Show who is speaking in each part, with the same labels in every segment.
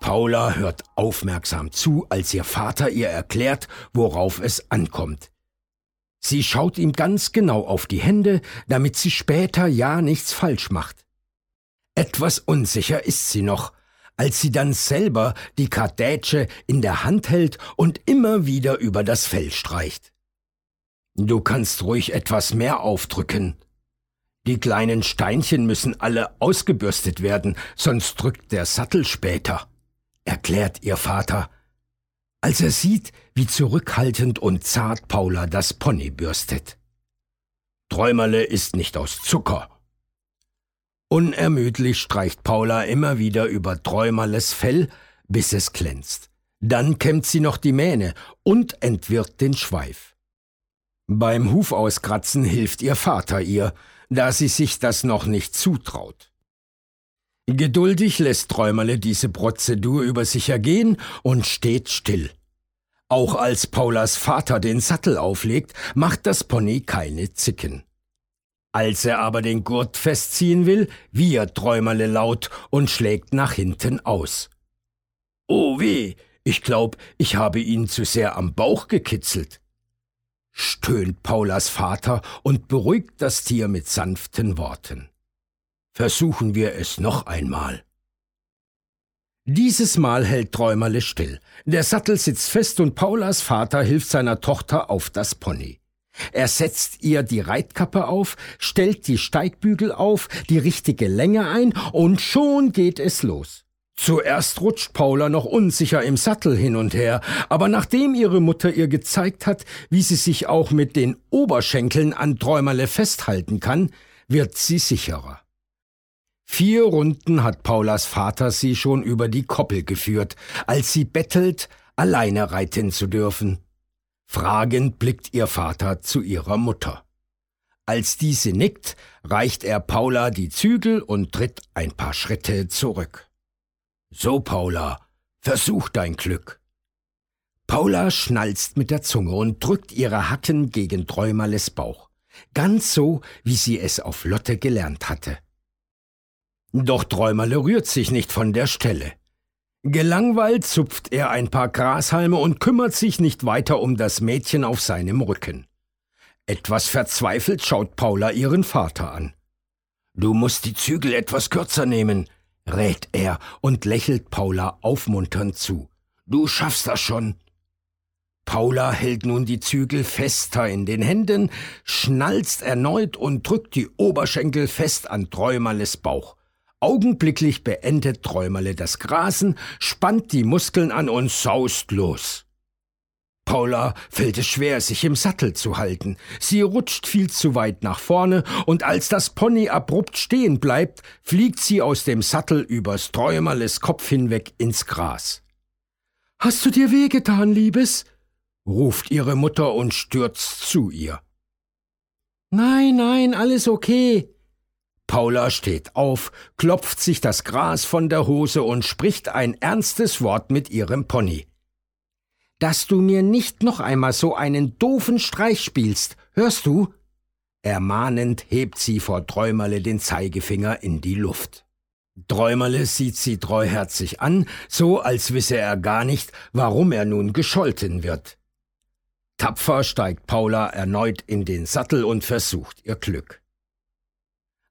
Speaker 1: Paula hört aufmerksam zu, als ihr Vater ihr erklärt, worauf es ankommt. Sie schaut ihm ganz genau auf die Hände, damit sie später ja nichts falsch macht. Etwas unsicher ist sie noch, als sie dann selber die Kardätsche in der Hand hält und immer wieder über das Fell streicht. Du kannst ruhig etwas mehr aufdrücken. Die kleinen Steinchen müssen alle ausgebürstet werden, sonst drückt der Sattel später, erklärt ihr Vater, als er sieht, wie zurückhaltend und zart Paula das Pony bürstet. Träumerle ist nicht aus Zucker, Unermüdlich streicht Paula immer wieder über Träumerles Fell, bis es glänzt. Dann kämmt sie noch die Mähne und entwirrt den Schweif. Beim Hufauskratzen hilft ihr Vater ihr, da sie sich das noch nicht zutraut. Geduldig lässt Träumerle diese Prozedur über sich ergehen und steht still. Auch als Paulas Vater den Sattel auflegt, macht das Pony keine Zicken. Als er aber den Gurt festziehen will, wiehert Träumerle laut und schlägt nach hinten aus. Oh weh, ich glaub, ich habe ihn zu sehr am Bauch gekitzelt. Stöhnt Paulas Vater und beruhigt das Tier mit sanften Worten. Versuchen wir es noch einmal. Dieses Mal hält Träumerle still. Der Sattel sitzt fest und Paulas Vater hilft seiner Tochter auf das Pony. Er setzt ihr die Reitkappe auf, stellt die Steigbügel auf, die richtige Länge ein und schon geht es los. Zuerst rutscht Paula noch unsicher im Sattel hin und her, aber nachdem ihre Mutter ihr gezeigt hat, wie sie sich auch mit den Oberschenkeln an Träumerle festhalten kann, wird sie sicherer. Vier Runden hat Paulas Vater sie schon über die Koppel geführt, als sie bettelt, alleine reiten zu dürfen. Fragend blickt ihr Vater zu ihrer Mutter. Als diese nickt, reicht er Paula die Zügel und tritt ein paar Schritte zurück. So, Paula, versuch dein Glück. Paula schnalzt mit der Zunge und drückt ihre Hacken gegen Träumerles Bauch, ganz so, wie sie es auf Lotte gelernt hatte. Doch Träumerle rührt sich nicht von der Stelle. Gelangweilt zupft er ein paar Grashalme und kümmert sich nicht weiter um das Mädchen auf seinem Rücken. Etwas verzweifelt schaut Paula ihren Vater an. Du musst die Zügel etwas kürzer nehmen, rät er und lächelt Paula aufmunternd zu. Du schaffst das schon. Paula hält nun die Zügel fester in den Händen, schnalzt erneut und drückt die Oberschenkel fest an Träumerles Bauch. Augenblicklich beendet Träumerle das Grasen, spannt die Muskeln an und saust los. Paula fällt es schwer, sich im Sattel zu halten. Sie rutscht viel zu weit nach vorne, und als das Pony abrupt stehen bleibt, fliegt sie aus dem Sattel übers Träumerles Kopf hinweg ins Gras. Hast du dir wehgetan, Liebes? ruft ihre Mutter und stürzt zu ihr. Nein, nein, alles okay, Paula steht auf, klopft sich das Gras von der Hose und spricht ein ernstes Wort mit ihrem Pony. Dass du mir nicht noch einmal so einen doofen Streich spielst, hörst du? Ermahnend hebt sie vor Träumerle den Zeigefinger in die Luft. Träumerle sieht sie treuherzig an, so als wisse er gar nicht, warum er nun gescholten wird. Tapfer steigt Paula erneut in den Sattel und versucht ihr Glück.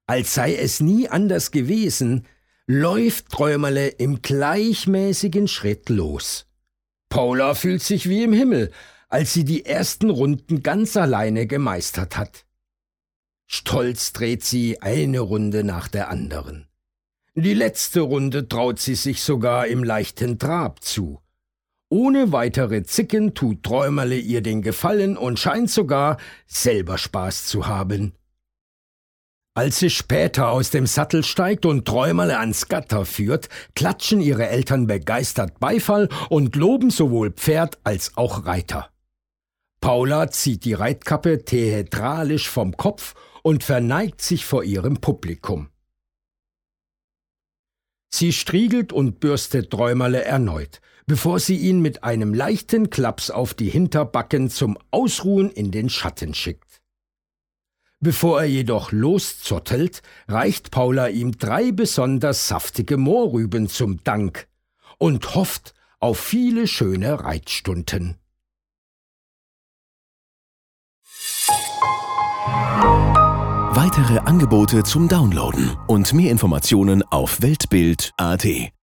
Speaker 1: Als sei es nie anders gewesen, läuft Träumerle im gleichmäßigen Schritt los. Paula fühlt sich wie im Himmel, als sie die ersten Runden ganz alleine gemeistert hat. Stolz dreht sie eine Runde nach der anderen. Die letzte Runde traut sie sich sogar im leichten Trab zu. Ohne weitere Zicken tut Träumerle ihr den Gefallen und scheint sogar selber Spaß zu haben. Als sie später aus dem Sattel steigt und Träumerle ans Gatter führt, klatschen ihre Eltern begeistert Beifall und loben sowohl Pferd als auch Reiter. Paula zieht die Reitkappe theatralisch vom Kopf und verneigt sich vor ihrem Publikum. Sie striegelt und bürstet Träumerle erneut, bevor sie ihn mit einem leichten Klaps auf die Hinterbacken zum Ausruhen in den Schatten schickt. Bevor er jedoch loszottelt, reicht Paula ihm drei besonders saftige Mohrrüben zum Dank und hofft auf viele schöne Reitstunden.
Speaker 2: Weitere Angebote zum Downloaden und mehr Informationen auf Weltbild.at